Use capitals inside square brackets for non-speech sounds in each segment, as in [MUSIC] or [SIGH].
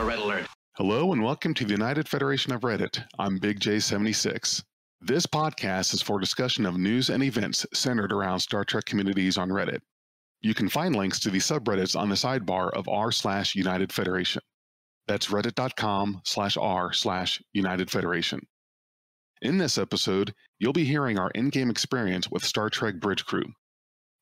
Red alert. Hello and welcome to the United Federation of Reddit. I'm Big J76. This podcast is for discussion of news and events centered around Star Trek communities on Reddit. You can find links to these subreddits on the sidebar of r slash United Federation. That's reddit.com slash r slash United Federation. In this episode, you'll be hearing our in-game experience with Star Trek Bridge Crew.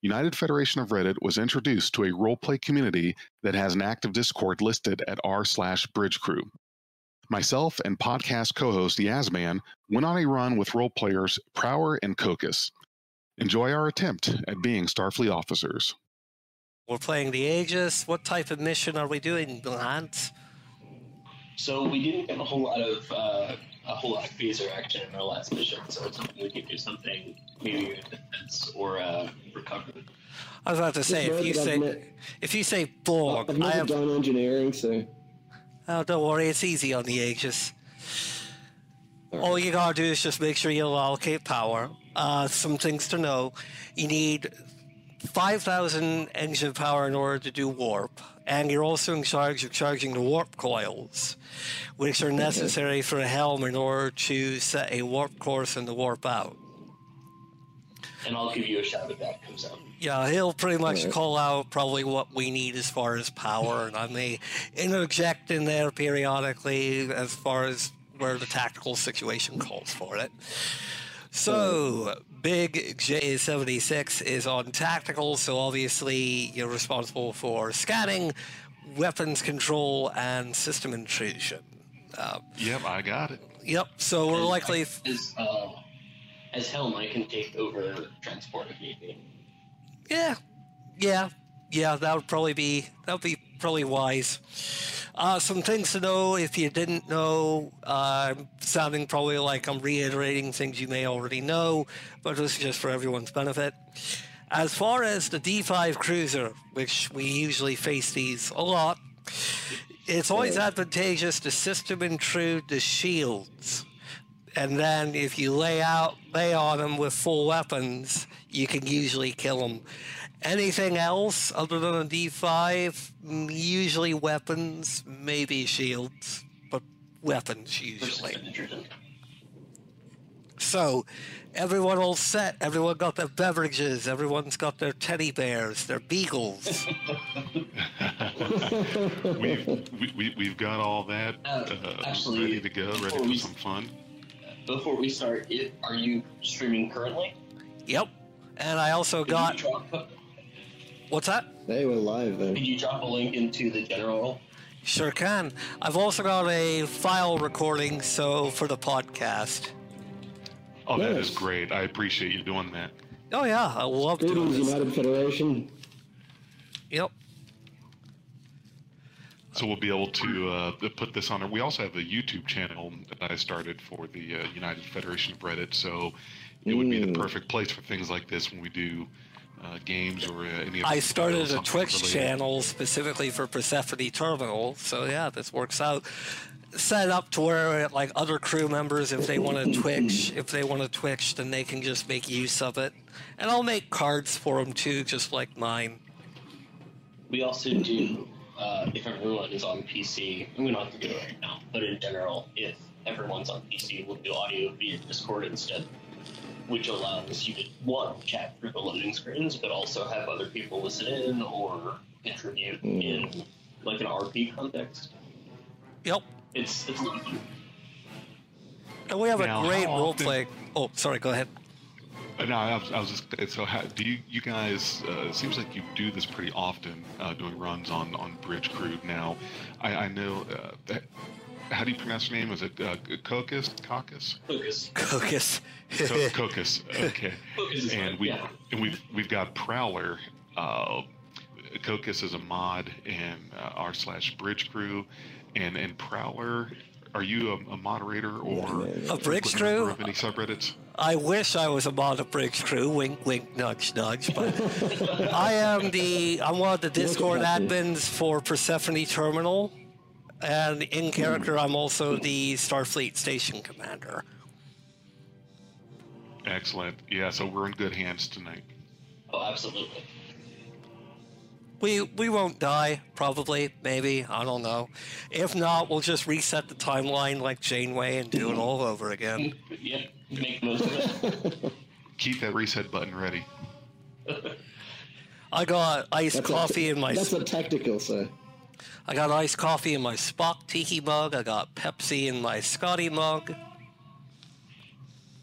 United Federation of Reddit was introduced to a roleplay community that has an active Discord listed at r slash Bridge Crew. Myself and podcast co-host Yasman went on a run with roleplayers Prower and Cocus. Enjoy our attempt at being Starfleet officers. We're playing the Aegis. What type of mission are we doing, Lance? So we didn't get a whole lot of uh, a whole lot of phaser action in our last mission, so it's hoping we can do something maybe in defense or uh, recovery. I was about to say, if you say met- if you say Borg, I've I never have. done engineering, so Oh, don't worry, it's easy on the Aegis. All you gotta do is just make sure you allocate power. Uh, some things to know: you need 5,000 engine power in order to do warp, and you're also in charge of charging the warp coils, which are necessary for a helm in order to set a warp course and the warp out. And I'll give you a shout if that comes out. Yeah, he'll pretty much Alright. call out probably what we need as far as power, and I may interject in there periodically as far as where the tactical situation calls for it. So, Big J76 is on tactical, so obviously you're responsible for scanning, weapons control, and system intrusion. Uh, Yep, I got it. yep, so we're And likely. I- as uh, as helm, I can take over transport if need be. Yeah, yeah, yeah. That would probably be that would be probably wise. Uh, some things to know if you didn't know. Uh, sounding probably like I'm reiterating things you may already know, but this is just for everyone's benefit. As far as the D5 cruiser, which we usually face these a lot, it's always advantageous to system intrude the shields. And then if you lay out, lay on them with full weapons, you can usually kill them. Anything else other than a D5, mm, usually weapons, maybe shields, but weapons usually. So, everyone all set. Everyone got their beverages. Everyone's got their teddy bears, their beagles. [LAUGHS] we've, we, we, we've got all that Uh, uh, actually, ready to go, ready for we- some fun. Before we start, it, are you streaming currently? yep. And I also Could got. you drop, What's that? they were live though. could you drop a link into the general? Sure can. I've also got a file recording, so for the podcast. Oh, that is great. I appreciate you doing that. Oh yeah, I love doing Greetings, this. United Federation. Yep. So we'll be able to uh, put this on. We also have a YouTube channel that I started for the uh, United Federation of Reddit. So it would be the Mm. perfect place for things like this when we do uh, games or uh, any. I started a Twitch related. channel specifically for Persephone Terminal, so yeah, this works out. Set up to where like other crew members, if they want to Twitch, if they want to Twitch, then they can just make use of it. And I'll make cards for them too, just like mine. We also do, uh, if everyone is on PC, and we don't have to do it right now, but in general, if everyone's on PC, we'll do audio via Discord instead, which allows you to, one, chat through the loading screens, but also have other people listen in or contribute Mm. in like an RP context. Yep. It's, it's And we have Now, a great how role often- play. Oh, sorry. Go ahead. Uh, No, I was, I was just so. How, do you you guys? Uh, it seems like you do this pretty often, uh, doing runs on on Bridge Crew. Now, I, I know. Uh, that, how do you pronounce your name? Is it uh, Cocus? Caucus? focus. Focus. Co- Cocus. Okay. [LAUGHS] Focus is and fine, we yeah. and we've we've got Prowler. Uh, Cocus is a mod in uh, r slash Bridge Crew, and and Prowler. Are you a, a moderator or A bridge frequent crew? of any subreddits? I wish I was a mod of Bridge Crew. Wink, wink, nudge, nudge. But [LAUGHS] I am the I'm one of the Discord admins for Persephone Terminal, and in character I'm also the Starfleet Station Commander. Excellent. Yeah, so we're in good hands tonight. Oh, absolutely. We we won't die, probably, maybe, I don't know. If not, we'll just reset the timeline like Janeway and do it all over again. [LAUGHS] yeah, make the most of it. [LAUGHS] Keep that reset button ready. [LAUGHS] I got iced That's a- coffee in my That's a tactical, sir. I got iced coffee in my Spock Tiki mug. I got Pepsi in my Scotty mug.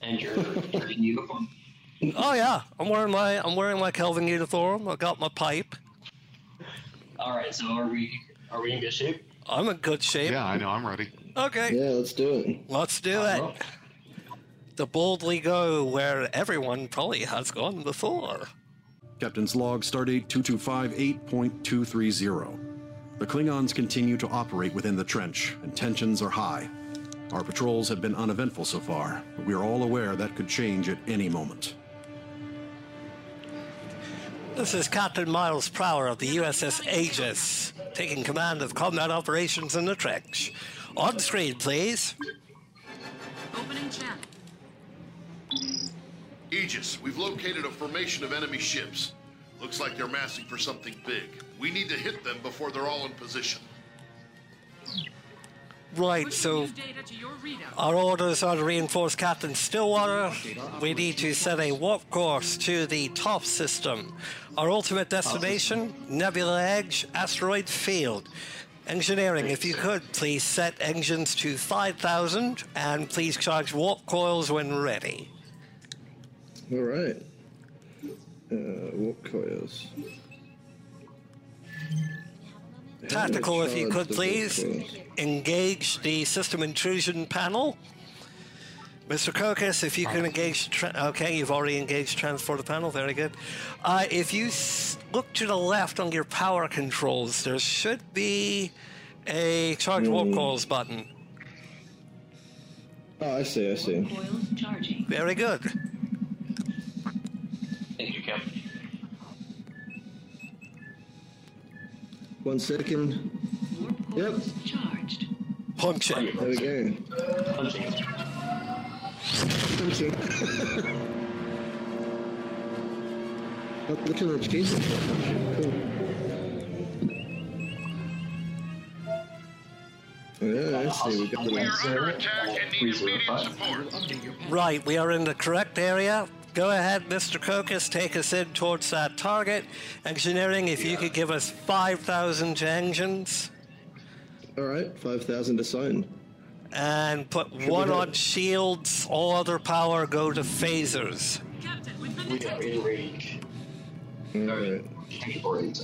And your, your uniform. [LAUGHS] Oh yeah, I'm wearing my I'm wearing my Kelvin uniform. I got my pipe. All right, so are we are we in good shape? I'm in good shape. Yeah, I know. I'm ready. Okay, Yeah, let's do it. let's do uh-huh. it. To boldly go where everyone probably has gone before. Captain's log stardate 2258.230. The Klingons continue to operate within the trench, and tensions are high. Our patrols have been uneventful so far, but we are all aware that could change at any moment. This is Captain Miles Prower of the USS Aegis, taking command of combat operations in the trench. On screen, please. Opening channel. Aegis, we've located a formation of enemy ships. Looks like they're massing for something big. We need to hit them before they're all in position. Right, so new data to your readout. Our orders are to reinforce Captain Stillwater. We need to set a warp course to the top system. Our ultimate destination, Nebula Edge, Asteroid Field. Engineering, if you could, please set engines to 5,000 and please charge warp coils when ready. All right. Uh, warp coils. Tactical, if you could, please. Engage the system intrusion panel. Mr. Cocus, if you can engage. Tra- okay, you've already engaged transporter panel. Very good. Uh, if you s- look to the left on your power controls, there should be a charge warp coils button. Oh, I see, I see. Coils charging. Very good. One second. Yep. coils charged. Punch it. There we go. Punching. Punching. [LAUGHS] oh, look at the cheese. Yeah, I see. We got We the are under attack and need immediate support. Right, we are in the correct area. Go ahead, Mr. Cocus, take us in towards that target. Engineering, if you could give us 5,000 engines. All right, 5,000 assigned. and put be one good. on shields, all other power go to phasers. Captain, we've been We are detected. in range. All right. Tactical range.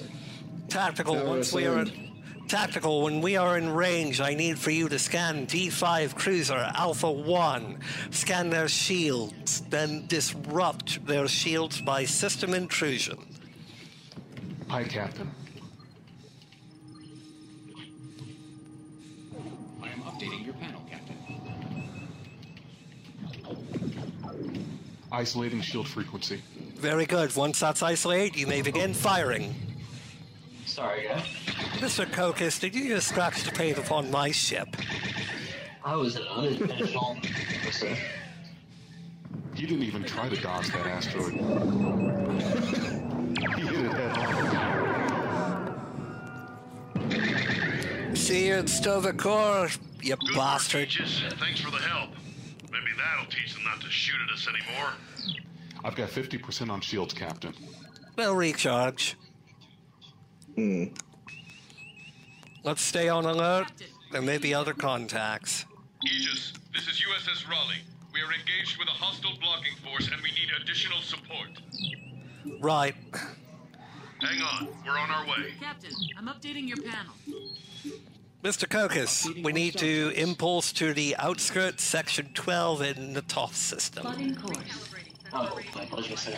Tactical, Power once we are in, assigned. Tactical, when we are in range, I need for you to scan D5 Cruiser Alpha 1, scan their shields, then disrupt their shields by system intrusion. Hi, Captain. I am updating your panel, Captain. Isolating shield frequency. Very good. Once that's isolated, you may begin firing. Sorry, guys. Mr. Cocus, did you just scratch the paint upon my ship? I was an unintentional. Listen, He didn't even try to dodge that asteroid. he hit it head on. See you in Sto-vo-kor, you Good work, bastard. Aegis. Thanks for the help. Maybe that'll teach them not to shoot at us anymore. I've got 50% on shields, Captain. We'll recharge. Hmm. Let's stay on alert. There may be other contacts. Aegis, this is USS Raleigh. We are engaged with a hostile blocking force and we need additional support. Right. Hang on, we're on our way. Captain, I'm updating your panel. Mr. Cocus, we need to impulse to the outskirts, section 12 in the TOF system. Plotting course. oh, my pleasure, sir.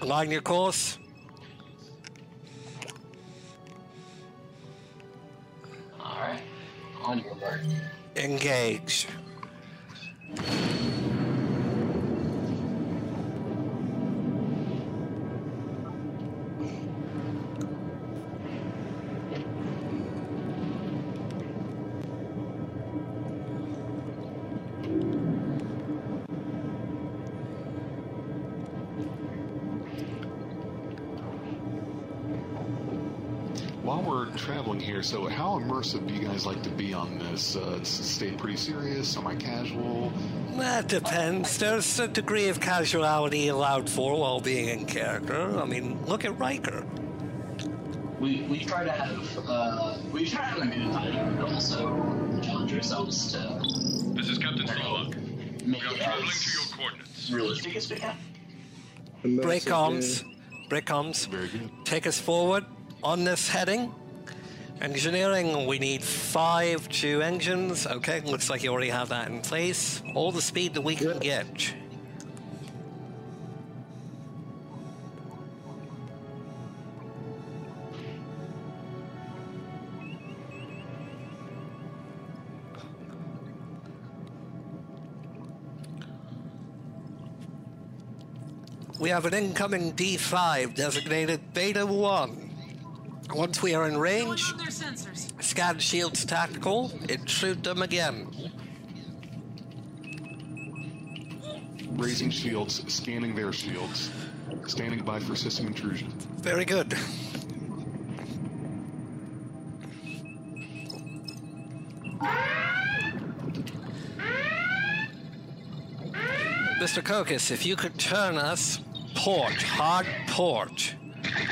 Align your course. All right, on your mark. Engage. While we're traveling here, so how immersive do you guys like to be on this? Uh, stay pretty serious? Semi-casual? That depends. There's a degree of casuality allowed for while being in character. I mean, look at Riker. We, we try to have uh, we try to have a good time, but also challenge ourselves to This is Captain Slovak. We are traveling to your coordinates. realistic as we can. Break Immersive, comms. yeah. Break comms. Very good. Take us forward on this heading. Engineering, we need five two engines. Okay, looks like you already have that in place. All the speed that we can get. We have an incoming D5 designated Beta 1. Once we are in range, Going on their sensors. scan shields tactical, intrude them again. Raising shields, scanning their shields, standing by for system intrusion. Very good. Mr. Cocus, if you could turn us port, hard port.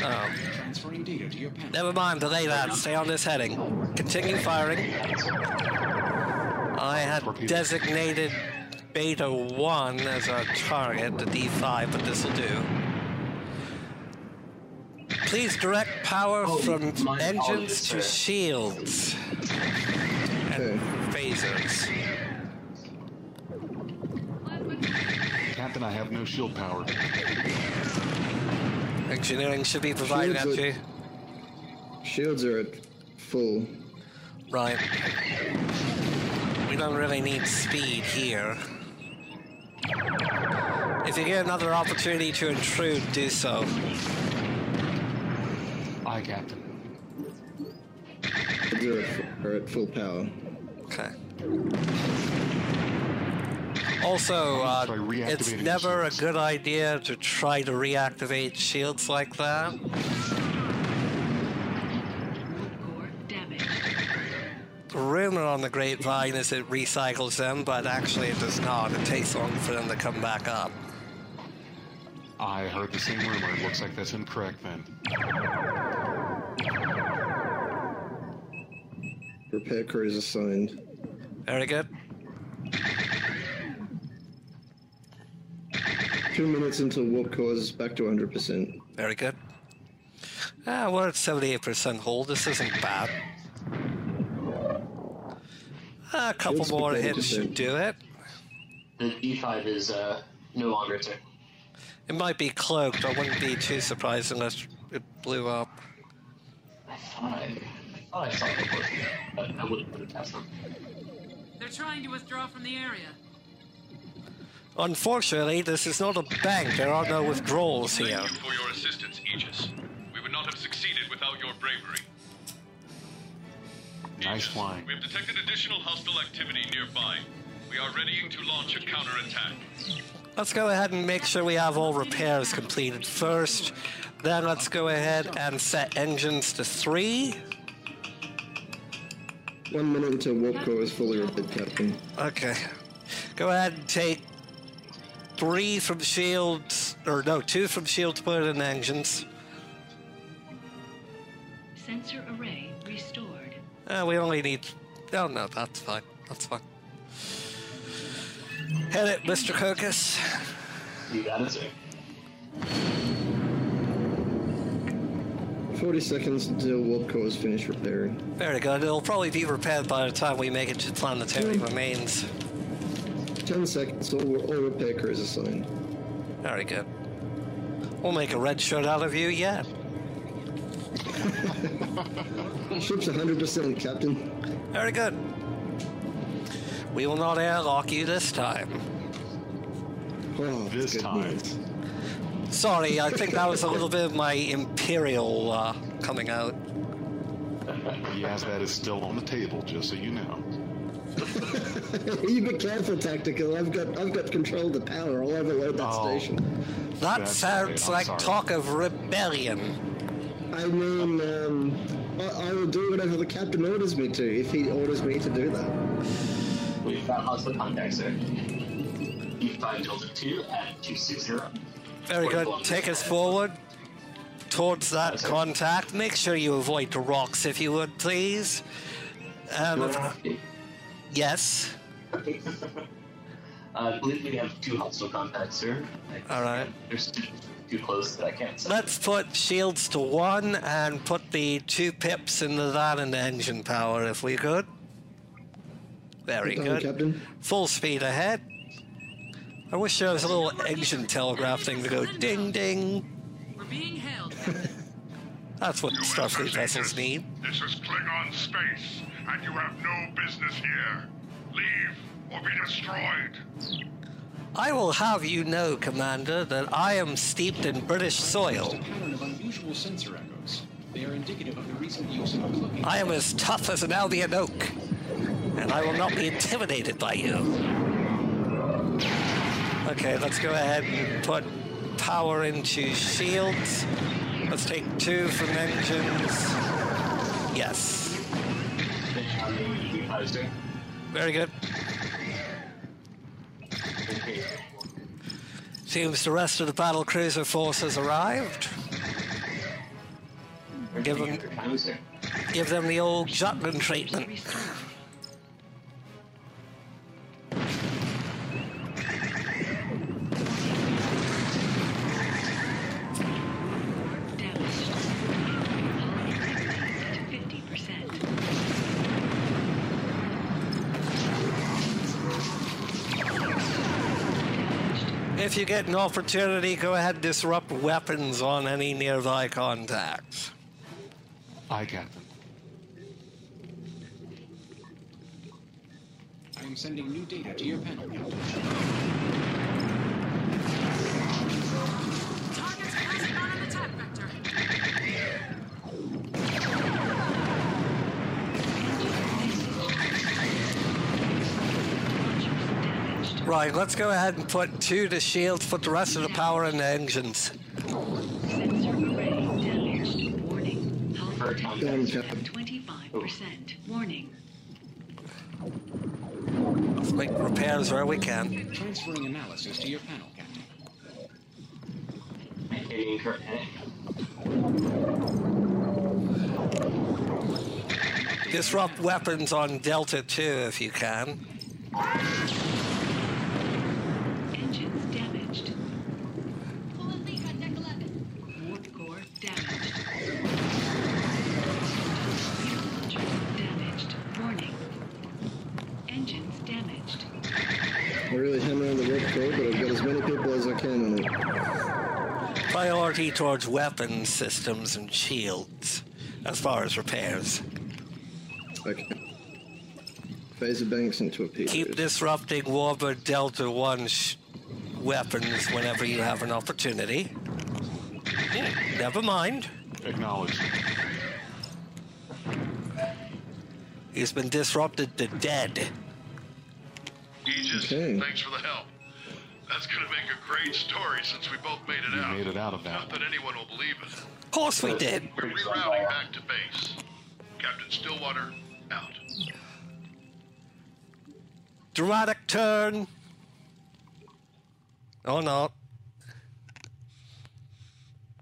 Oh, Transferring data to your panel. never mind, delay that. Stay on this heading. Continue firing. I had designated Beta 1 as our target, the D5, but this will do. Please direct power Oh, from engines to shields and phasers. Captain, I have no shield power. Engineering should be providing that Shields to are- you. Shields are at full. Right. We don't really need speed here. If you get another opportunity to intrude, do so. Aye, Captain. Shields are at, fu- are at full power. Okay. Also, [LAUGHS] uh, it's reactivating never a good idea to try to reactivate shields like that. The rumor on the grapevine is it recycles them, but actually it does not. It takes long for them to come back up. I heard the same rumor. It looks like that's incorrect then. Repair crews assigned. Very good. Two minutes until warp core is back to 100%. Very good. Ah, we're at 78% hold. This isn't bad. Ah, a couple Let's more good, hits should do it. The D5 is uh, no longer sir. It might be cloaked. I wouldn't be too surprised unless it blew up. I thought I, I thought I saw it before, but I wouldn't put it past them. They're trying to withdraw from the area. Unfortunately, this is not a bank. There are no withdrawals here. Thank you for your assistance, Aegis. We would not have succeeded without your bravery. Nice Aegis, flying. We have detected additional hostile activity nearby. We are readying to launch a counterattack. Let's go ahead and make sure we have all repairs completed first. Then let's go ahead and set engines to three. One minute until warp core is fully repaired, Captain. Okay. Go ahead and take three from shields, or no, two from shields, put it in engines. Sensor array restored. Uh, we only need. Oh no, that's fine. That's fine. Hit it, Mr. Cocus. You got it, sir. 40 seconds until warp core is finished repairing. Very good. It'll probably be repaired by the time we make it to planetary Hmm. remains. 10 seconds, all, all repair crews assigned. Very good. We'll make a red shirt out of you yet. [LAUGHS] Ship's 100%, Captain. Very good. We will not airlock you this time. Oh, This time. news. Sorry, I think that was a [LAUGHS] little bit of my Imperial uh, coming out. [LAUGHS] Yes, that is still on the table, just so you know. You be careful, tactical. I've got I've got control of the power. I'll overload that Oh. station. That That's sounds like sorry. talk of rebellion. I mean, um, I, I will do whatever the captain orders me to, if he orders me to do that. We've got hostile contact, sir. E5 Delta 2 at 260. Very good. Take us forward towards that Yes, sir. contact. Make sure you avoid the rocks if you would, please. Um, yes. [LAUGHS] Uh, I believe we have two hostile contacts, sir. I- All right. They're too, too close that I can't see. Let's put shields to one and put the two pips into that and engine power if we could. Very Done, good. Captain. Full speed ahead. I wish there was a little engine telegraph thing to go ding ding. We're being held. [LAUGHS] That's what Starfleet vessels need. This is Klingon space, and you have no business here. Leave or be destroyed. I will have you know, Commander, that I am steeped in British soil. unusual sensor echoes. They are indicative of the recent use of. I am as tough as an Albion oak, and I will not be intimidated by you. Okay, let's go ahead and put power into shields. Let's take two from engines. Yes, on the E5, sir. very good. Seems the rest of the battle cruiser force has arrived. Give them-. Give them the old shotgun treatment. If you get an opportunity, go ahead and disrupt weapons on any nearby contacts. I Aye, Captain. I am sending new data to your panel, Right, let's go ahead and put two to shields, put the rest of the power in the engines. Sensor array damaged. Warning. Hull For capacity Done, at Captain. 25%. Warning. Let's make repairs where we can. Transferring analysis to your panel, Captain. Disrupt weapons on Delta 2 if you can. Engines damaged. Warp core damaged. Fuel launcher damaged. Warning. Engines damaged. I really hammer on the warp core, but I've got as many people as I can on it. Priority towards weapons systems and shields as far as repairs. Okay. Phaser banks and torpedoes. Keep disrupting Warbird Delta 1 sh- weapons whenever you have an opportunity. Never mind. Acknowledged. He's been disrupted to dead. Aegis, Okay. thanks for the help. That's gonna make a great story since we both made it You out. made it out of that Not that anyone will believe it. Of course we did. We're rerouting back to base. Captain Stillwater, out. Dramatic turn. Oh no.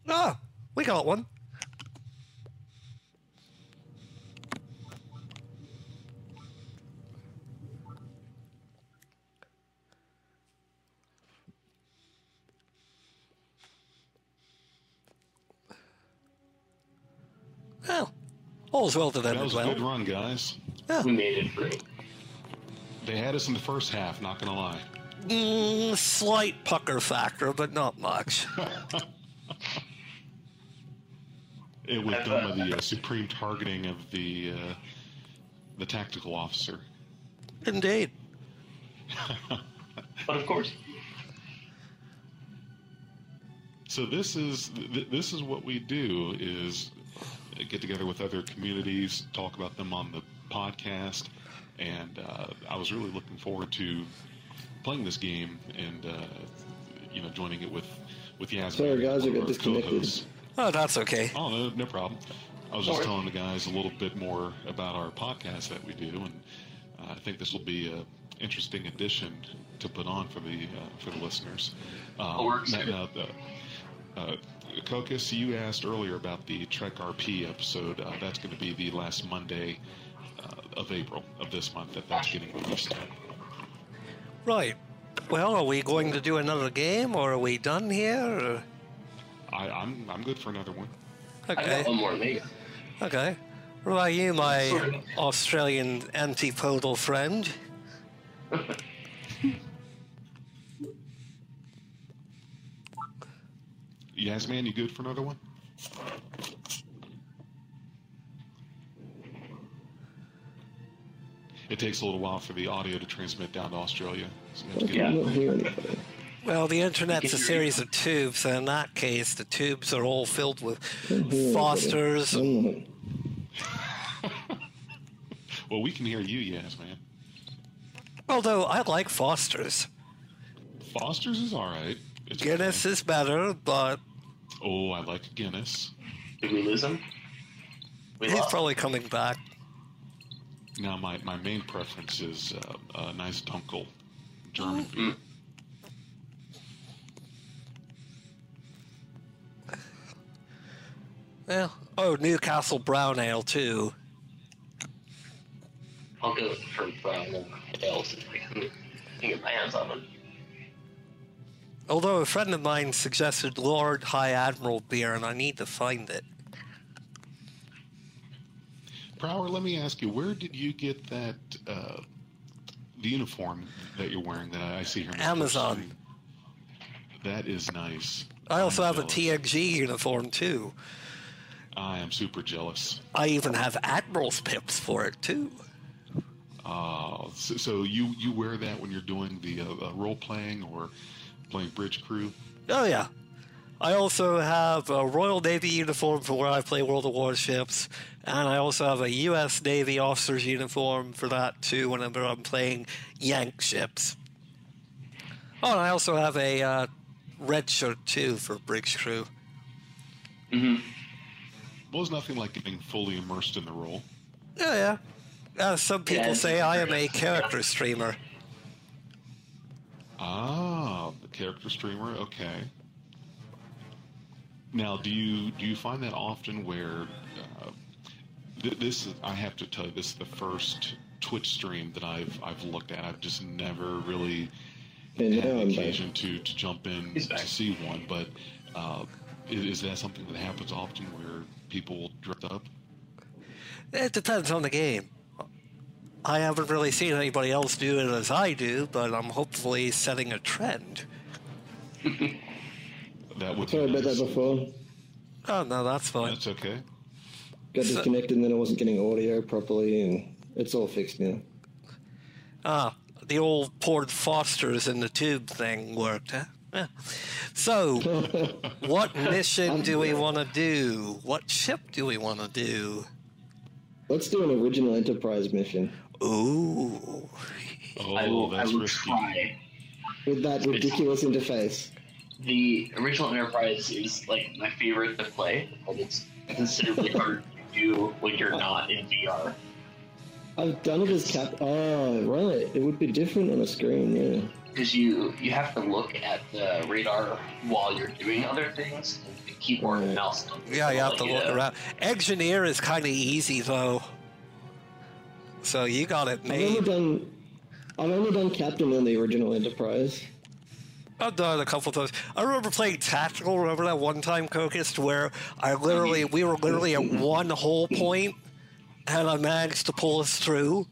Ah, we got one. Well, all's well that That ended was a well. good run, guys. We made it free. They had us in the first half, not gonna lie. Mm, slight pucker factor, but not much. It was done by the uh, supreme targeting of the uh, the tactical officer. Indeed. [LAUGHS] But of course, So this is th- this is what we do is get together with other communities, talk about them on the podcast, and uh, I was really looking forward to playing this game and uh, you know joining it with with Yasmin. Sorry, guys, I got disconnected. co-hosts. Oh, that's okay. Oh no, no problem. I was just telling the guys a little bit more about our podcast that we do, and uh, I think this will be a interesting addition to put on for the uh, for the listeners. Uh, Oh, we're now, the, uh, Cocus, you asked earlier about the Trek RP episode. Uh, that's going to be the last Monday uh, of April of this month that that's getting released. Right. Well, are we going to do another game, or are we done here? Or... I, I'm I'm good for another one. I Okay. got one more mega. Okay. What about you, my [LAUGHS] Australian antipodal friend? [LAUGHS] Yes, man, you good for another one? It takes a little while for the audio to transmit down to Australia. So you have to get Yeah. I'm not hearing anybody. Well, the internet's a series of tubes, and in that case, the tubes are all filled with Fosters. anybody. [LAUGHS] Well, we can hear you, yes, man. Although I like Foster's. Foster's is all right. It's Guinness okay. is better, but Oh, I like Guinness. Did we lose him? We he's lost. probably coming back. Now, my, my main preference is uh, a nice Dunkel German Mm. beer. Well, oh, Newcastle Brown Ale too. I'll go for brown ales if I can get my hands on them. Although a friend of mine suggested Lord High Admiral beer, and I need to find it. Prower, let me ask you, where did you get that uh, the uniform that you're wearing that I see here? Amazon. That is nice. I also I'm have a jealous. TNG uniform too. I am super jealous. I even have Admiral's pips for it too. Uh, so, so you you wear that when you're doing the uh, role playing or playing Bridge Crew? Oh yeah. I also have a Royal Navy uniform for where I play World of Warships, and I also have a U.S. Navy officer's uniform for that too whenever I'm playing Yank ships. Oh, and I also have a uh, red shirt too for Bridge Crew. Mm-hmm. Well, it's nothing like getting fully immersed in the role. Yeah, yeah. Uh, some people Yeah. say I am a character streamer. Ah, the character streamer. Okay. Now, do you do you find that often where uh, th- this? Is, I have to tell you, this is the first Twitch stream that I've I've looked at. I've just never really And had the I'm back. occasion to to jump in to see one. But uh, is, is that something that happens often where people dress up? It depends on the game. I haven't really seen anybody else do it as I do, but I'm hopefully setting a trend. [LAUGHS] That would Sorry about that before. Oh no, that's fine. That's okay. Got So- disconnected and then I wasn't getting audio properly and it's all fixed now. Ah, the old poured Fosters in the tube thing worked, huh? Yeah. So, [LAUGHS] what mission do we want to do? What ship do we want to do? Let's do an original Enterprise mission Ooh. Oh, I will, I that's will risky. try. with that ridiculous interface. The original Enterprise is like my favorite to play, but it's considerably [LAUGHS] hard to do when you're not in VR. I've oh, done it as cap. Oh, right. It would be different on a screen, yeah. Because you you have to look at the radar while you're doing other things, and the keyboard and Right. mouse. don't Yeah, you have to let look uh, around. Engineer is kind of easy, though. So you got it I've only made. done. I've only done Captain on the original Enterprise. I've done it a couple times. I remember playing Tactical. Remember that one time, Cocust, where I literally, we were literally at one whole point, and I managed to pull us through.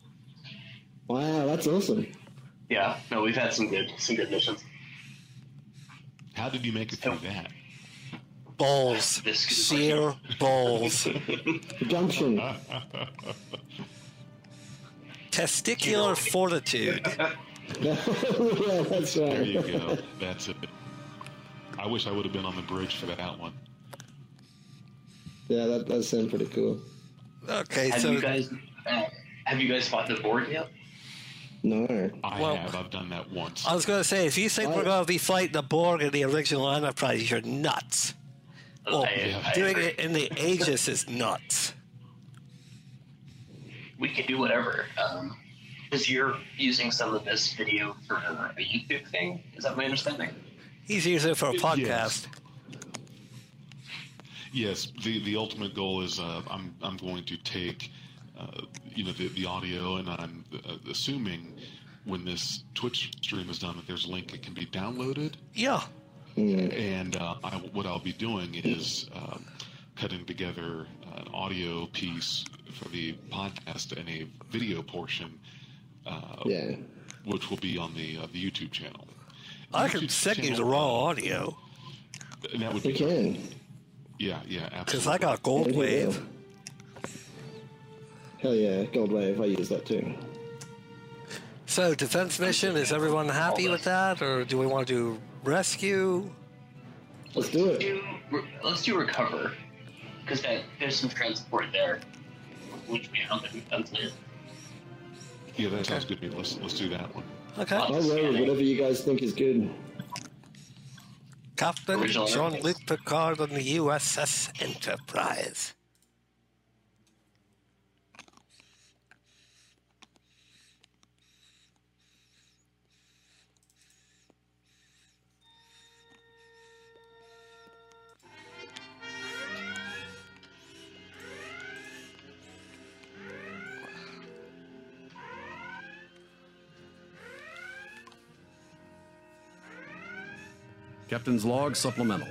Wow, that's awesome. Yeah, no, we've had some good some good missions. How did you make it through that? Balls. [LAUGHS] Sheer balls. [LAUGHS] Junction. [LAUGHS] Testicular fortitude. Yeah, that's There you go. That's it. I wish I would have been on the bridge for that one. Yeah, that does sound pretty cool. Okay, Have so you guys uh, have you guys fought the Borg yet? No. I Well- have. I've done that once. I was going to say, if you think we're going to be fighting the Borg in the original Enterprise, you're nuts. Well, I- I doing agree. it in the Aegis is nuts. we can do whatever. Um, because you're using some of this video for a YouTube thing. Is that my understanding? He's using it for a podcast. Yes, the the ultimate goal is uh, I'm I'm going to take uh, you know the the audio and I'm uh, assuming when this Twitch stream is done that there's a link that can be downloaded Yeah. and uh, I, what I'll be doing is um, cutting together an audio piece for the podcast and a video portion, uh, Yeah. which will be on the uh, the YouTube channel. I could YouTube send you the raw uh, audio And that would We be can. yeah yeah absolutely. because I got gold Yeah, wave. Hell yeah, Gold Wave. I use that too. So defense mission, is everyone happy with that, or do we want to do rescue? Let's do it. Do, let's do recover. Because there's some transport there. Which we don't think done today. Yeah that sounds good. to me. Let's let's do that one. Okay. I'll roll with whatever you guys think is good. Captain Original Jean-Luc Picard on the USS Enterprise. Captain's log supplemental.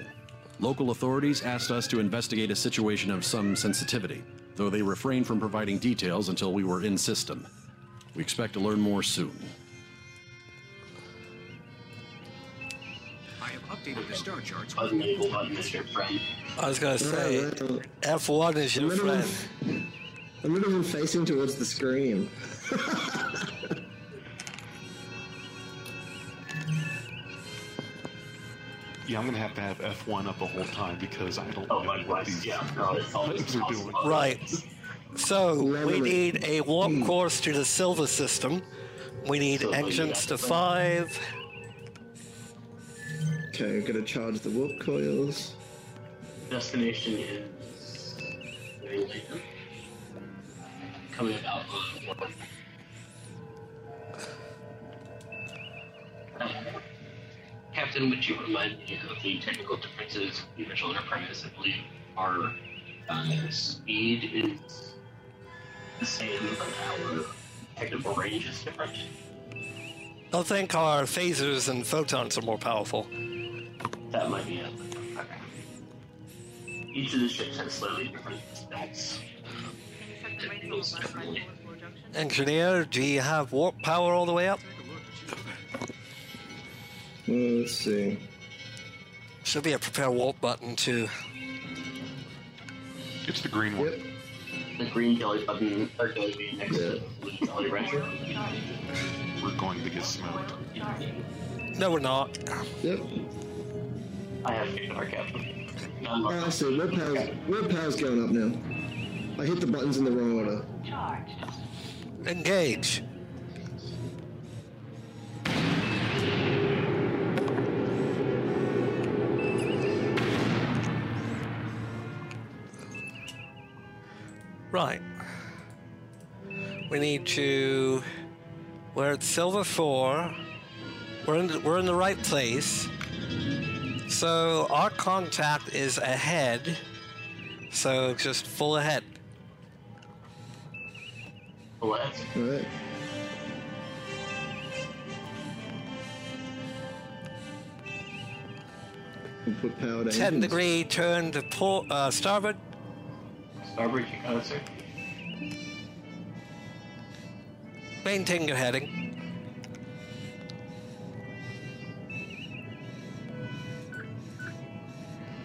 Local authorities asked us to investigate a situation of some sensitivity, though they refrained from providing details until we were in system. We expect to learn more soon. I have updated the star charts. Button label button is your friend. I was gonna say Alright, well, F1 is your friend. even- I'm not even facing towards the screen. [LAUGHS] Yeah, I'm gonna have to have F1 up the whole time because I don't Oh, know what these Yeah, no, buttons are doing. Right. So we need a warp hmm. course to the Silva system. We need Silva, engines yeah. to five. Okay, I'm gonna charge the warp coils. Destination is very. Coming about Captain, would you remind me of the technical differences in the original Enterprise? I believe our uh, speed is the same, but our technical range is different. I think our phasers and photons are more powerful. That might be it. Okay. Each of the ships has slightly different specs. Engineer, do you have warp power all the way up? Well, let's see. Should be a prepare warp button too. It's the green one. Yep. The green jelly button are going to be next to Yeah. the jelly ranger. We're going to get smoked. No, we're not. Yep. I have faith in our captain. None Oh, I see. Warp power's, warp power's going up now. I hit the buttons in the wrong order. Engage. Right. We need to. We're at Silver 4. We're in, we're in the right place. So our contact is ahead. So just full ahead. Let's put power to 10 engines. degree turn to port, uh, starboard. Starboard, you got it, sir. Maintain your heading.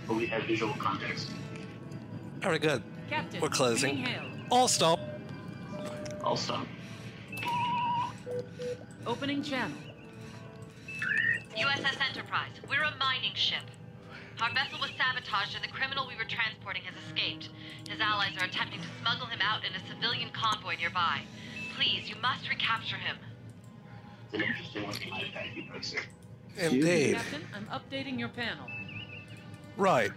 But we have visual context. Very good. Captain, We're closing. All stop. I'll stop. Opening channel. USS Enterprise, we're a mining ship. Our vessel was sabotaged and the criminal we were transporting has escaped. His allies are attempting to smuggle him out in a civilian convoy nearby. Please, you must recapture him. It's an interesting looking iPad you put, sir. Indeed. Captain, I'm updating your panel. Right.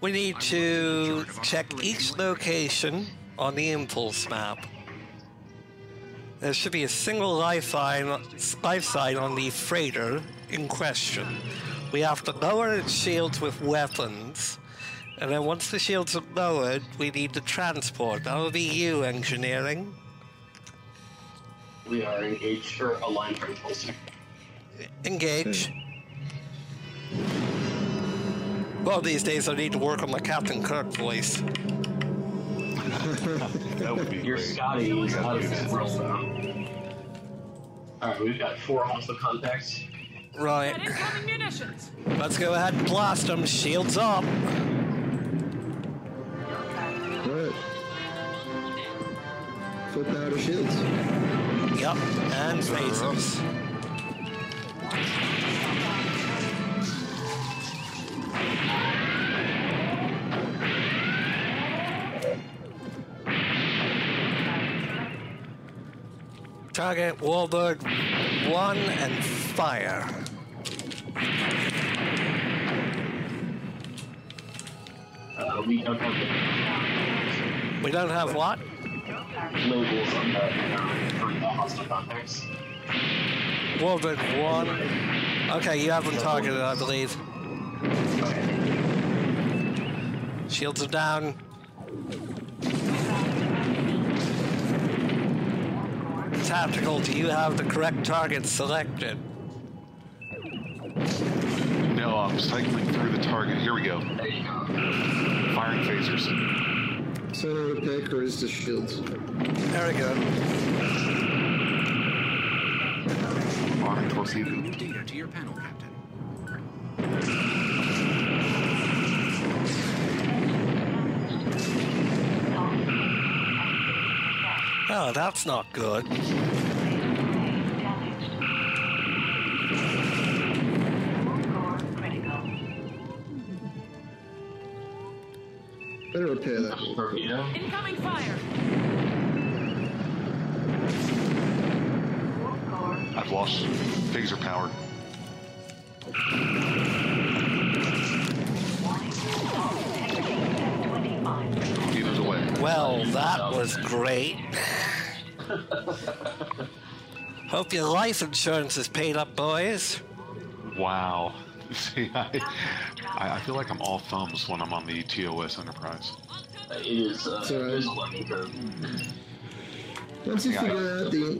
We need to check each location on the impulse map. There should be a single life sign, life sign on the freighter in question. We have to lower its shields with weapons, and then once the shields are lowered, we need to transport. That'll be you, engineering. We are engaged or aligned for impulse. Engage. Well, these days I need to work on my Captain Kirk voice. [LAUGHS] That would be Your great. Scotty is out of do this world now. Alright, we've got four hostile contacts. Right. Got incoming munitions. Let's go ahead and blast them. Shields up. Right. Full out to shields. Yep. And phasers. Target Warbird 1 and fire. Uh, we don't have We don't have what? labels on the for the hostile contacts. Warbird 1. Okay, you have them targeted, I believe. Shields are down. Tactical, do you have the correct target selected? No, cycling through the target. Here we go. There you go. Firing phasers. Center repair crews to shields. Very good. Arming torpedo. New data to your panel, Captain. Oh, that's not good. Better repair that. Torpedo. Incoming fire. I've lost phaser power. Torpedoes away. Well, that was great. [LAUGHS] Hope your life insurance is paid up, boys. Wow. [LAUGHS] See, I, I I feel like I'm all thumbs when I'm on the TOS Enterprise. Uh, It is, uh, It's alright. it is a learning curve. Once you Yeah, figure out the.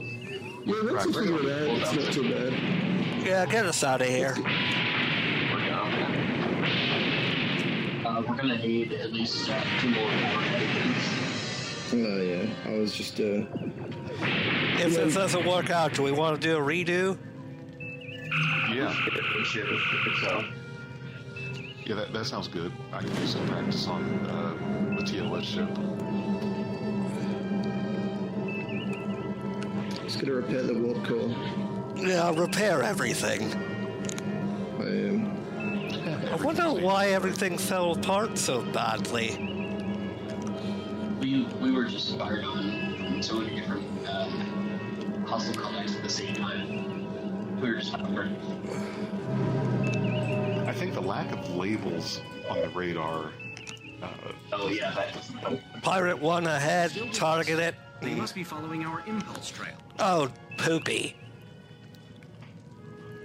Yeah, once you figure it out, it's not too bad. Yeah, get us out of here. We're gonna, uh, we're gonna need at least uh, two more overhead engines. Oh, yeah. I was just, uh. If this doesn't work out, do we want to do a redo? Yeah, Sure, so. yeah, that, that sounds good. I can do some practice on uh, the TOS ship. Just gonna repair the warp core. Yeah, repair everything. I am. I wonder why everything fell apart so badly. We we were just fired on from so many different uh, hostile contacts at the same time. We were. I think the lack of labels on the radar. Uh, Oh yeah, that. Pirate 1 ahead, target it. They must be following our impulse trail. Oh, poopy.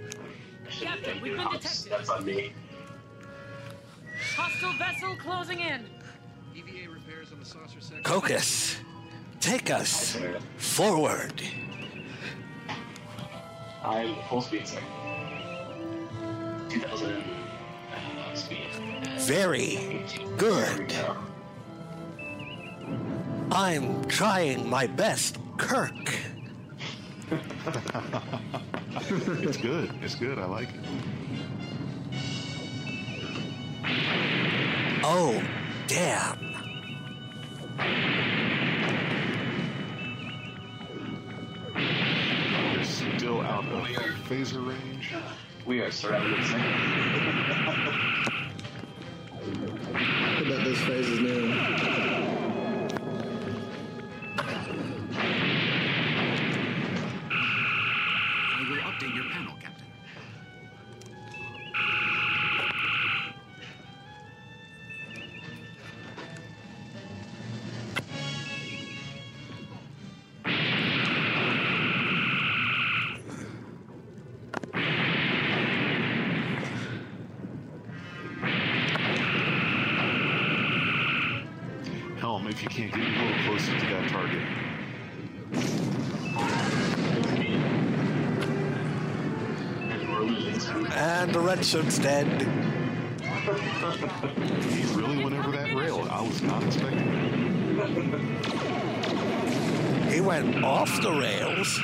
I Captain, we've been detected. That's on me. Hostile vessel closing in. EVA repairs on the saucer section. Cocus, take us forward. I'm full speed, sir. 2000 uh, speed. Very good. go. I'm trying my best, Kirk. [LAUGHS] it's good. It's good. I like it. Oh, damn. Still out of phaser range. We are surrounded, sir. How about those phasers now? I will update your panel, Captain. problem if you can't get a little closer to that target. And we're losing Sam. And the red ship's dead. He really went over that rail. I was not expecting that. He went off the rails.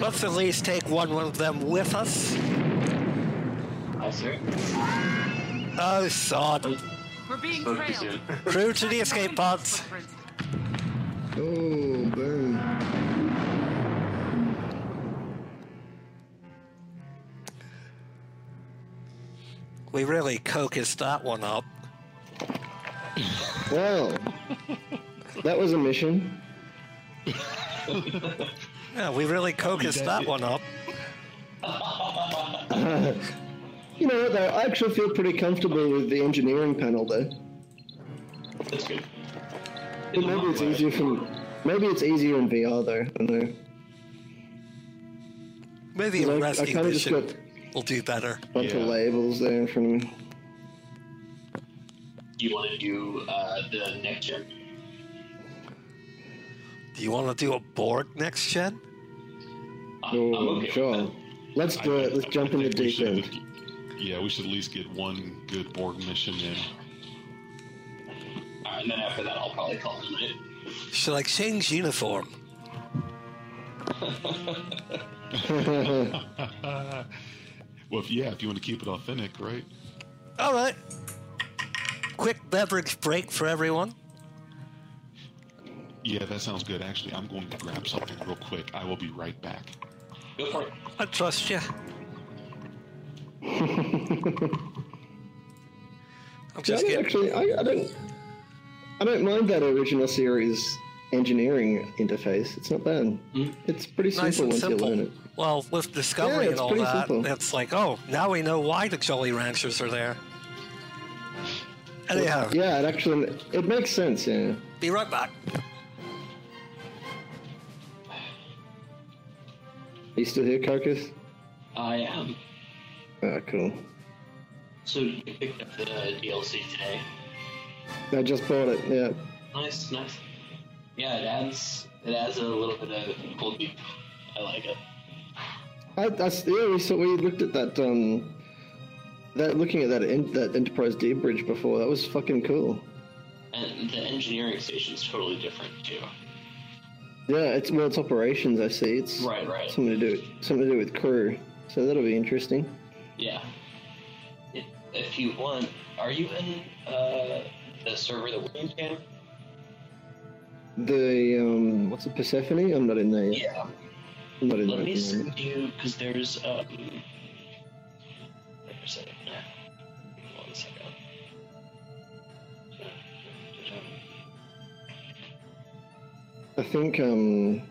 Let's at least take one of them with us. Hi, sir. Oh, sod. We're being Spoke trailed. Crew to the escape pods. Oh, boom. We really cocused that one up. Well, that was a mission. Yeah, we really cocused that one up. [LAUGHS] You know what, though? I actually feel pretty comfortable with the engineering panel, though. That's good. But maybe it's easier from. Maybe it's easier in VR, though. I don't know. Maybe a Like, I rescue kinda just mission got- will do better. Bunch Yeah. of labels there in front of me. Do you want to do uh, the next gen? Do you want to do a Borg next gen? I'm, Oh, I'm okay sure. with that. Let's do it. Let's jump in I the deep should- end. Yeah, we should at least get one good Borg mission in. All right, and then after that, I'll probably call it a night. Should I change uniform? [LAUGHS] Well, if, yeah, if you want to keep it authentic, right? All right. Quick beverage break for everyone. Yeah, that sounds good. Actually, I'm going to grab something real quick. I will be right back. Go for it. I trust you. [LAUGHS] I'm Yeah, just I don't getting. actually, I, I don't, I don't mind that original series engineering interface. It's not bad. It's pretty simple Nice and once simple. you learn it. Well, with Discovery Yeah, and all that, simple. it's like, oh, now we know why the Jolly Ranchers are there. Anyhow, Yeah, it actually, it makes sense. Yeah. be right back. Are you still here, Carcass? I am. Ah, cool. So you picked up the DLC today. I just bought it. Yeah. Nice, nice. Yeah, it adds it adds a little bit of cold beef. I like it. I, I yeah, we saw we looked at that um that looking at that en- that Enterprise D bridge before. That was fucking cool. And the engineering station is totally different too. Yeah, it's well, it's operations. I see. It's Right, right. something to do something to do with crew. So that'll be interesting. Yeah. If you want, are you in uh, the server that we're in? The um, what's it, Persephone? I'm not in there yet. Yeah. I'm not in Let there. me send you because there's um. Wait a. One second. I think um,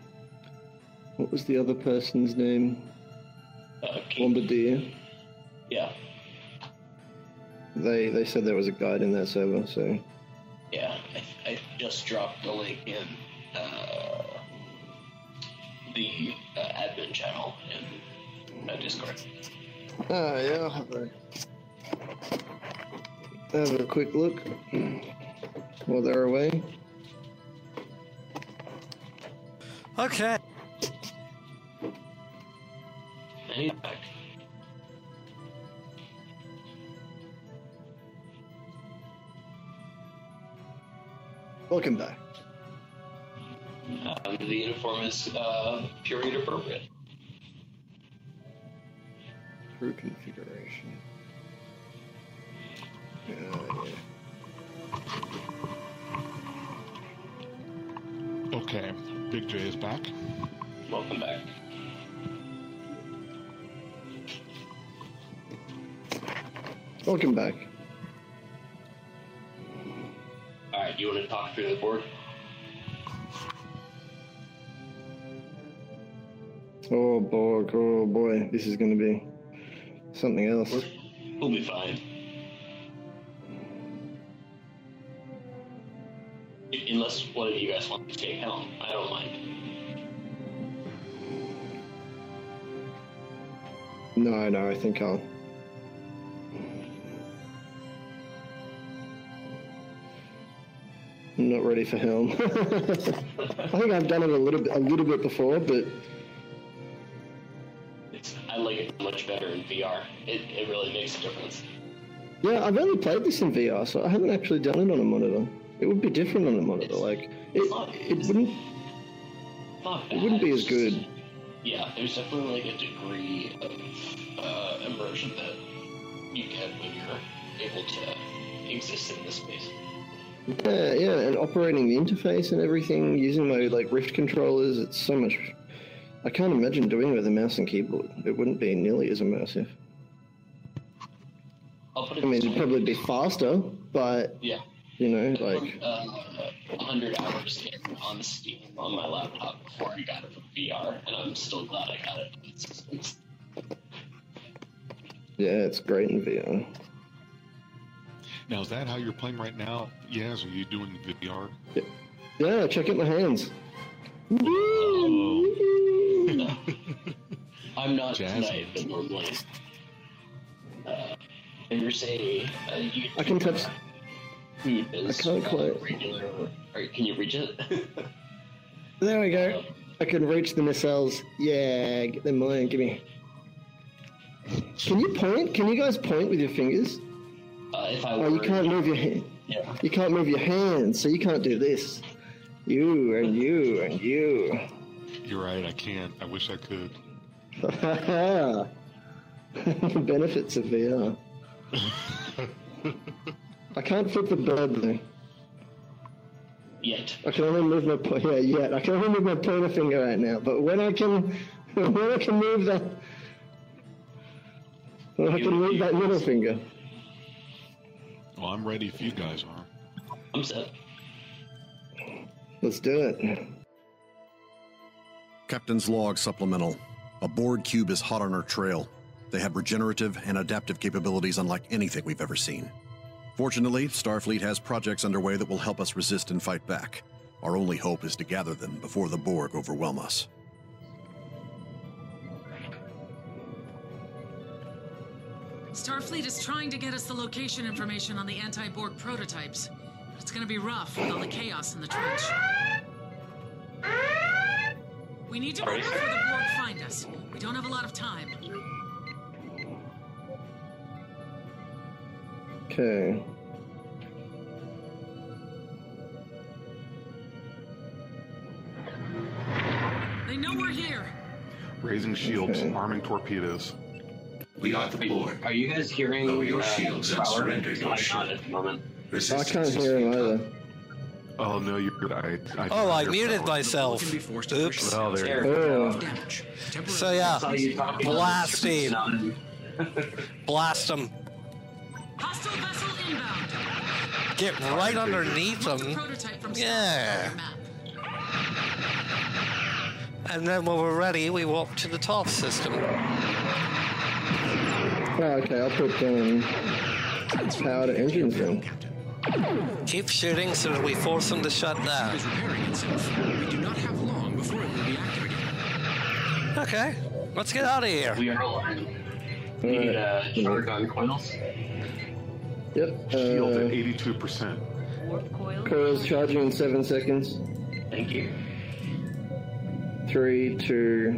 what was the other person's name? Uh, Bombardier. Yeah. They they said there was a guide in that server. So Yeah, I, I just dropped the link in uh, the uh, admin channel in uh, Discord. ah yeah, I'll have a have a quick look while they're away. Okay. And Welcome back. Um, the uniform is uh, period appropriate. Crew configuration. Uh, yeah. Okay, Big J is back. Welcome back. Welcome back. You want to talk through the board? Oh boy, oh boy, this is going to be something else. We'll be fine. Unless one of you guys want to take helm, I don't mind. No, no, I think I'll. Not ready for Helm. [LAUGHS] I think I've done it a little bit, a little bit before, but It's, I like it much better in VR. It, it really makes a difference. yeah, I've only played this in VR, so I haven't actually done it on a monitor. It would be different on a monitor. Like it, it wouldn't, Not it wouldn't be as it's just- good. Yeah, there's definitely like a degree of uh, immersion that you get when you're able to exist in this space. Yeah, yeah, and operating the interface and everything, using my like Rift controllers, it's so much. I can't imagine doing it with a mouse and keyboard. It wouldn't be nearly as immersive. I'll put it I mean, it'd probably be faster, but Yeah. you know, like uh, 100 hours on Steam on my laptop before I got it for VR, and I'm still glad I got it. It's, it's, yeah, it's great in VR. Now, is that how you're playing right now? Yes, are you doing the VR? Yeah, check out my hands. [LAUGHS] I'm not Jazz tonight, but normally. Uh, there's a, a YouTube I can touch. who does I can't uh, quite- regular. Or, can you reach it? [LAUGHS] There we go. I can reach the missiles. Yeah, get them mine. Give me. Can you point? Can you guys point with your fingers? Uh, if I Oh, you can't move your hand. Yeah. You can't move your hands, so you can't do this. You and you and you. You're right, I can't. I wish I could. the [LAUGHS] benefits of VR. [LAUGHS] I can't flip the bird though. Yet. I can only move my po- yeah yet. I can only move my pointer finger right now. But when I can, [LAUGHS] when I can move that, when I can move that middle finger. Well, I'm ready if you guys are. I'm set. Let's do it. Captain's log supplemental. A Borg cube is hot on our trail. They have regenerative and adaptive capabilities unlike anything we've ever seen. Fortunately, Starfleet has projects underway that will help us resist and fight back. Our only hope is to gather them before the Borg overwhelm us. Starfleet is trying to get us the location information on the anti-Borg prototypes. But it's gonna be rough with all the chaos in the trench. We need to move before the Borg find us. We don't have a lot of time. Okay. They know we're here. Raising shields, Okay. arming torpedoes. We are the Borg. Are you guys hearing Lower your uh, shields and Prower? surrender your I'm not at the moment. I Resistance can't is hear him either. Oh no, you're right. I, I Oh, I muted power. myself. Can be forced to push Oops. Oh, there you go. Oh, damage. So yeah, Saw you talking about blast him. Blast them. Hostile vessel inbound. Get right underneath Mark them. Yeah. And then when we're ready, we walk to the top system. oh okay. I'll put um, power to engines then. Keep shooting so that we force them to shut down. is repairing itself. We do not have long before it will be active again. Okay, let's get out of here. We are aligned. We need uh, short gun coils. Yep. Shield at Uh, 82%. coils charging in seven seconds. Thank you. Three, two,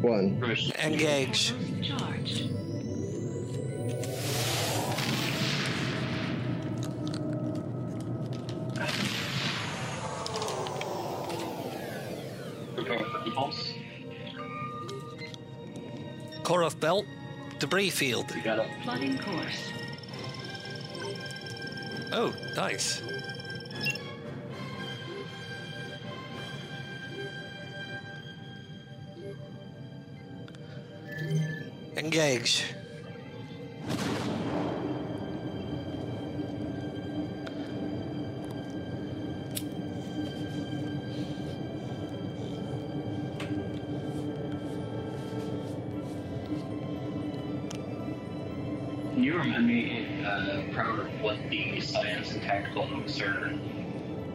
one. Engage. Prepare for belt. Debris field. We got it. Plotting course. Oh, nice. Engage. You remind me, uh, Prower, what the science and tactical officer,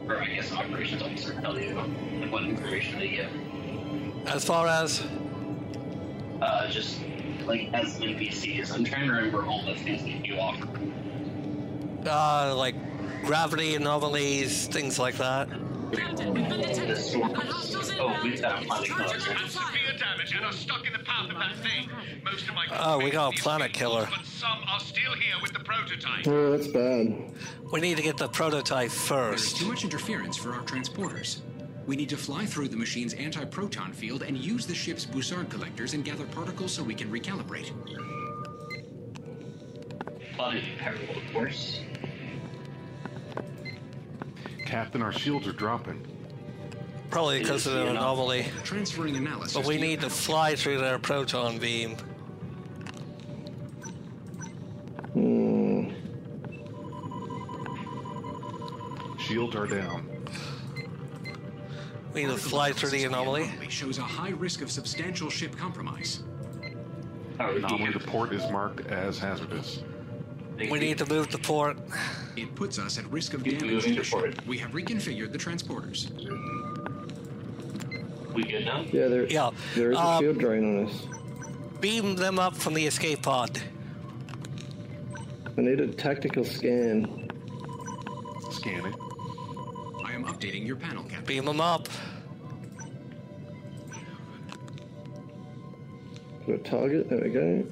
or I guess operations officer, tell you? Like what information they give? As far as Uh, just like as NPCs. I'm trying to remember all the things that you offer. uh, like gravity anomalies, things like that. Captain, we've been detected. Got hostiles Oh, we've got a planet killer. Charging on fire. Severe damage and are stuck in the path of that thing. Most of my Oh, we got a planet killer. but some are still here with the prototype. Oh, that's bad. We need to get the prototype first. There's too much interference for our transporters. We need to fly through the machine's anti-proton field and use the ship's Bussard collectors and gather particles so we can recalibrate. Plotted parallel course. Captain, our shields are dropping. Probably because of an anomaly. Transferring analysis. But we to need to fly through their proton beam. Hmm. Shields are down. We need to fly through the anomaly. shows a high risk of substantial ship compromise. Anomaly to port is marked as hazardous. We need to move the port. It puts us at risk of damage to the port. ship. We have reconfigured the transporters. We good now? Yeah, there, Yeah. there is a Um, shield drain on us. Beam them up from the escape pod. I need a tactical scan. Scanning. I am updating your panel, Captain. Beam them up. Got a target. There we go.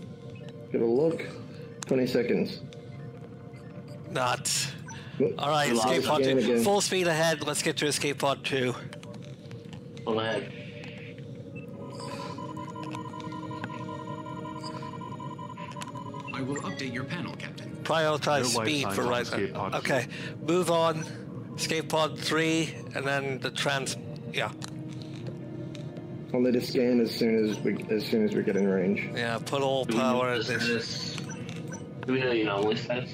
Got a look. 20 seconds. Not. All right, lost escape pod two. again. Full speed ahead. Let's get to escape pod two. Full ahead. I will update your panel, Captain. Prioritize No speed for on right escape pod two. Okay, move on. Escape pod three, and then the trans. Yeah, I'll need a scan as soon as we as soon as we get in range. yeah. Put all Do we know power the in this. Do we know the anomaly status?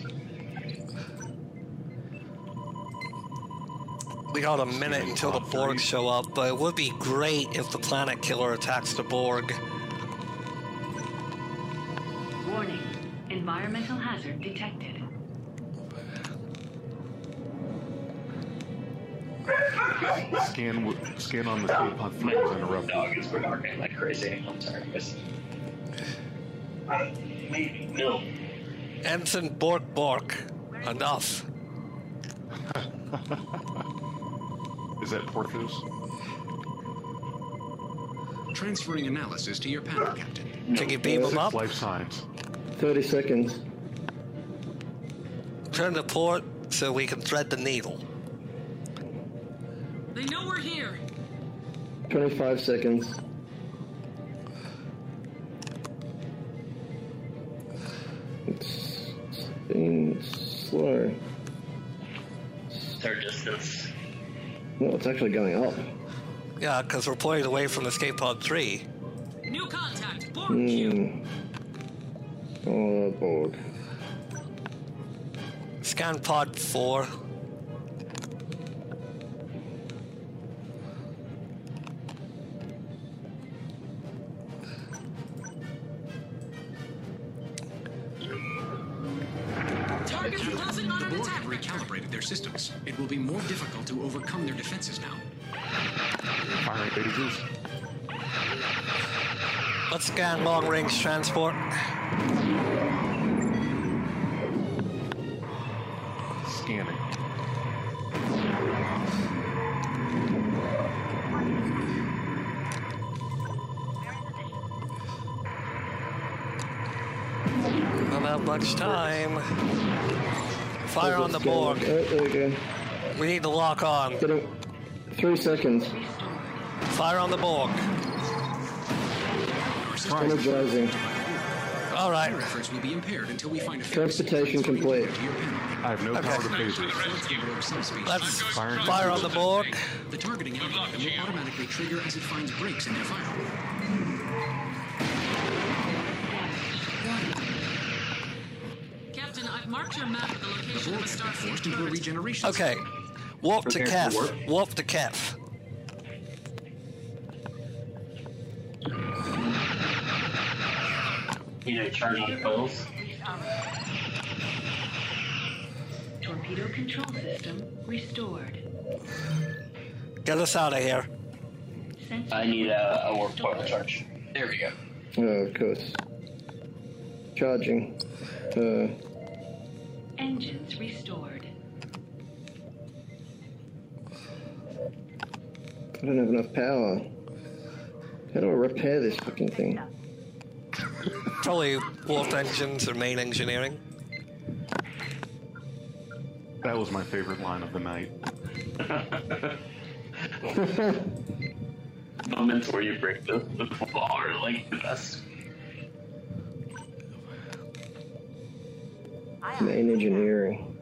We got a minute until the Borg show up, but it would be great if the planet killer attacks the Borg. Warning. Environmental hazard detected. Scan w- scan on the escape pod three was interrupted. Dog is barking like crazy. I'm sorry, guys. Maybe. No. Ensign Bork Bork. Enough. [LAUGHS] Is that Porthos? Transferring analysis to your panel, Captain. Can you beam them up? life signs. 30 seconds. Turn the port so we can thread the needle. They know we're here. 25 seconds. It's, being slow. Start distance. No, it's actually going up. Yeah, because we're pulling away from escape pod 3. New contact, Borg mm. Oh, Borg. Scan pod 4. Target closing on the Borg have recalibrated their systems. It will be more difficult to overcome their defenses now. All right, baby goose. Let's scan long range transport. Much time. Fire on the Scan. Borg. Oh, there we go. We need to lock on. Get him. Three seconds. Fire on the Borg. Energizing. All right. Our efforts will be impaired until we find a Transportation complete. to your panel. I have no Okay. power to phase it. Let's Fire. fire on the Borg. The targeting algorithm will automatically trigger as it finds breaks in their firewall. Okay. Warp to Prepare Kef. for warp. Warp to Kef. You know, charge on coils. Torpedo control system restored. Get us out of here. I need a, a warp coil charge. There we go. Oh, of course. Charging. Uh, Engines restored. I don't have enough power. How do I repair this fucking thing? Probably warp engines or main engineering. That was my favorite line of the night. [LAUGHS] Moments where you break the, the like the best. Main engineering.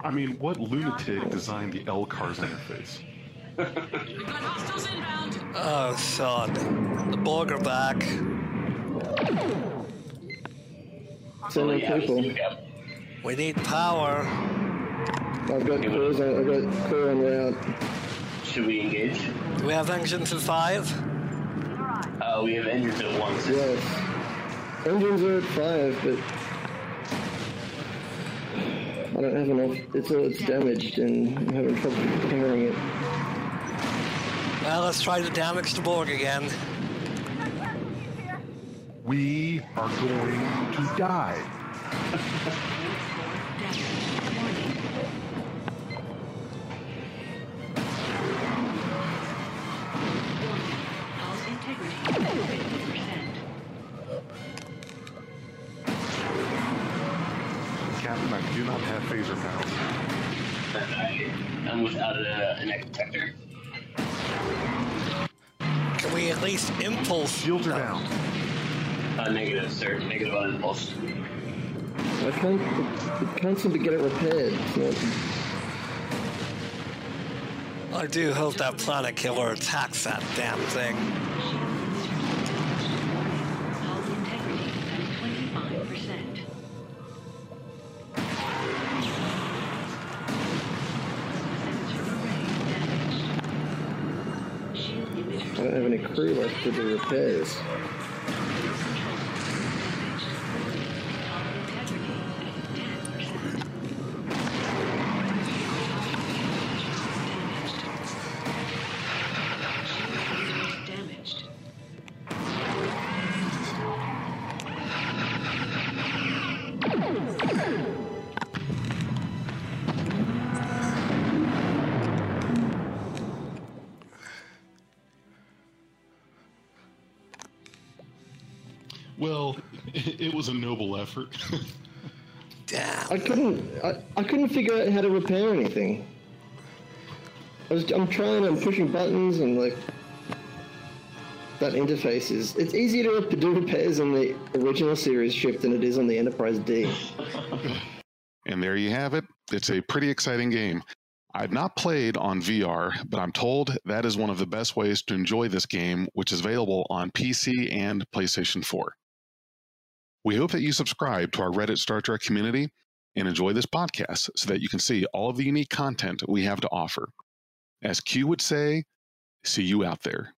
I mean, what lunatic designed the LCARS interface? Oh, God. The Borg are back. So many people. We need power. I've got crews on, I've got crew en route. Should we engage? Do we have engines at five? Uh, we have engines at once. Yes. Engines are at five, but I don't have enough. It's all it's damaged, and I'm having trouble repairing it. Well, let's try to damage the Borg again. We are going to die. I can't. I can't seem to get it repaired. So I do hope that planet killer attacks that damn thing. Hull integrity at 25%. Sensor array damaged. Shield emitter I don't have any crew left to do repairs. Was a noble effort. [LAUGHS] Damn. I couldn't. I, I couldn't figure out how to repair anything. I was, I'm trying. I'm pushing buttons and like that interface is. It's easier to do repairs on the original series ship than it is on the Enterprise D. and there you have it. It's a pretty exciting game. I've not played on VR, but I'm told that is one of the best ways to enjoy this game, which is available on PC and PlayStation 4. We hope that you subscribe to our Reddit Star Trek community and enjoy this podcast so that you can see all of the unique content we have to offer. As Q would say, see you out there.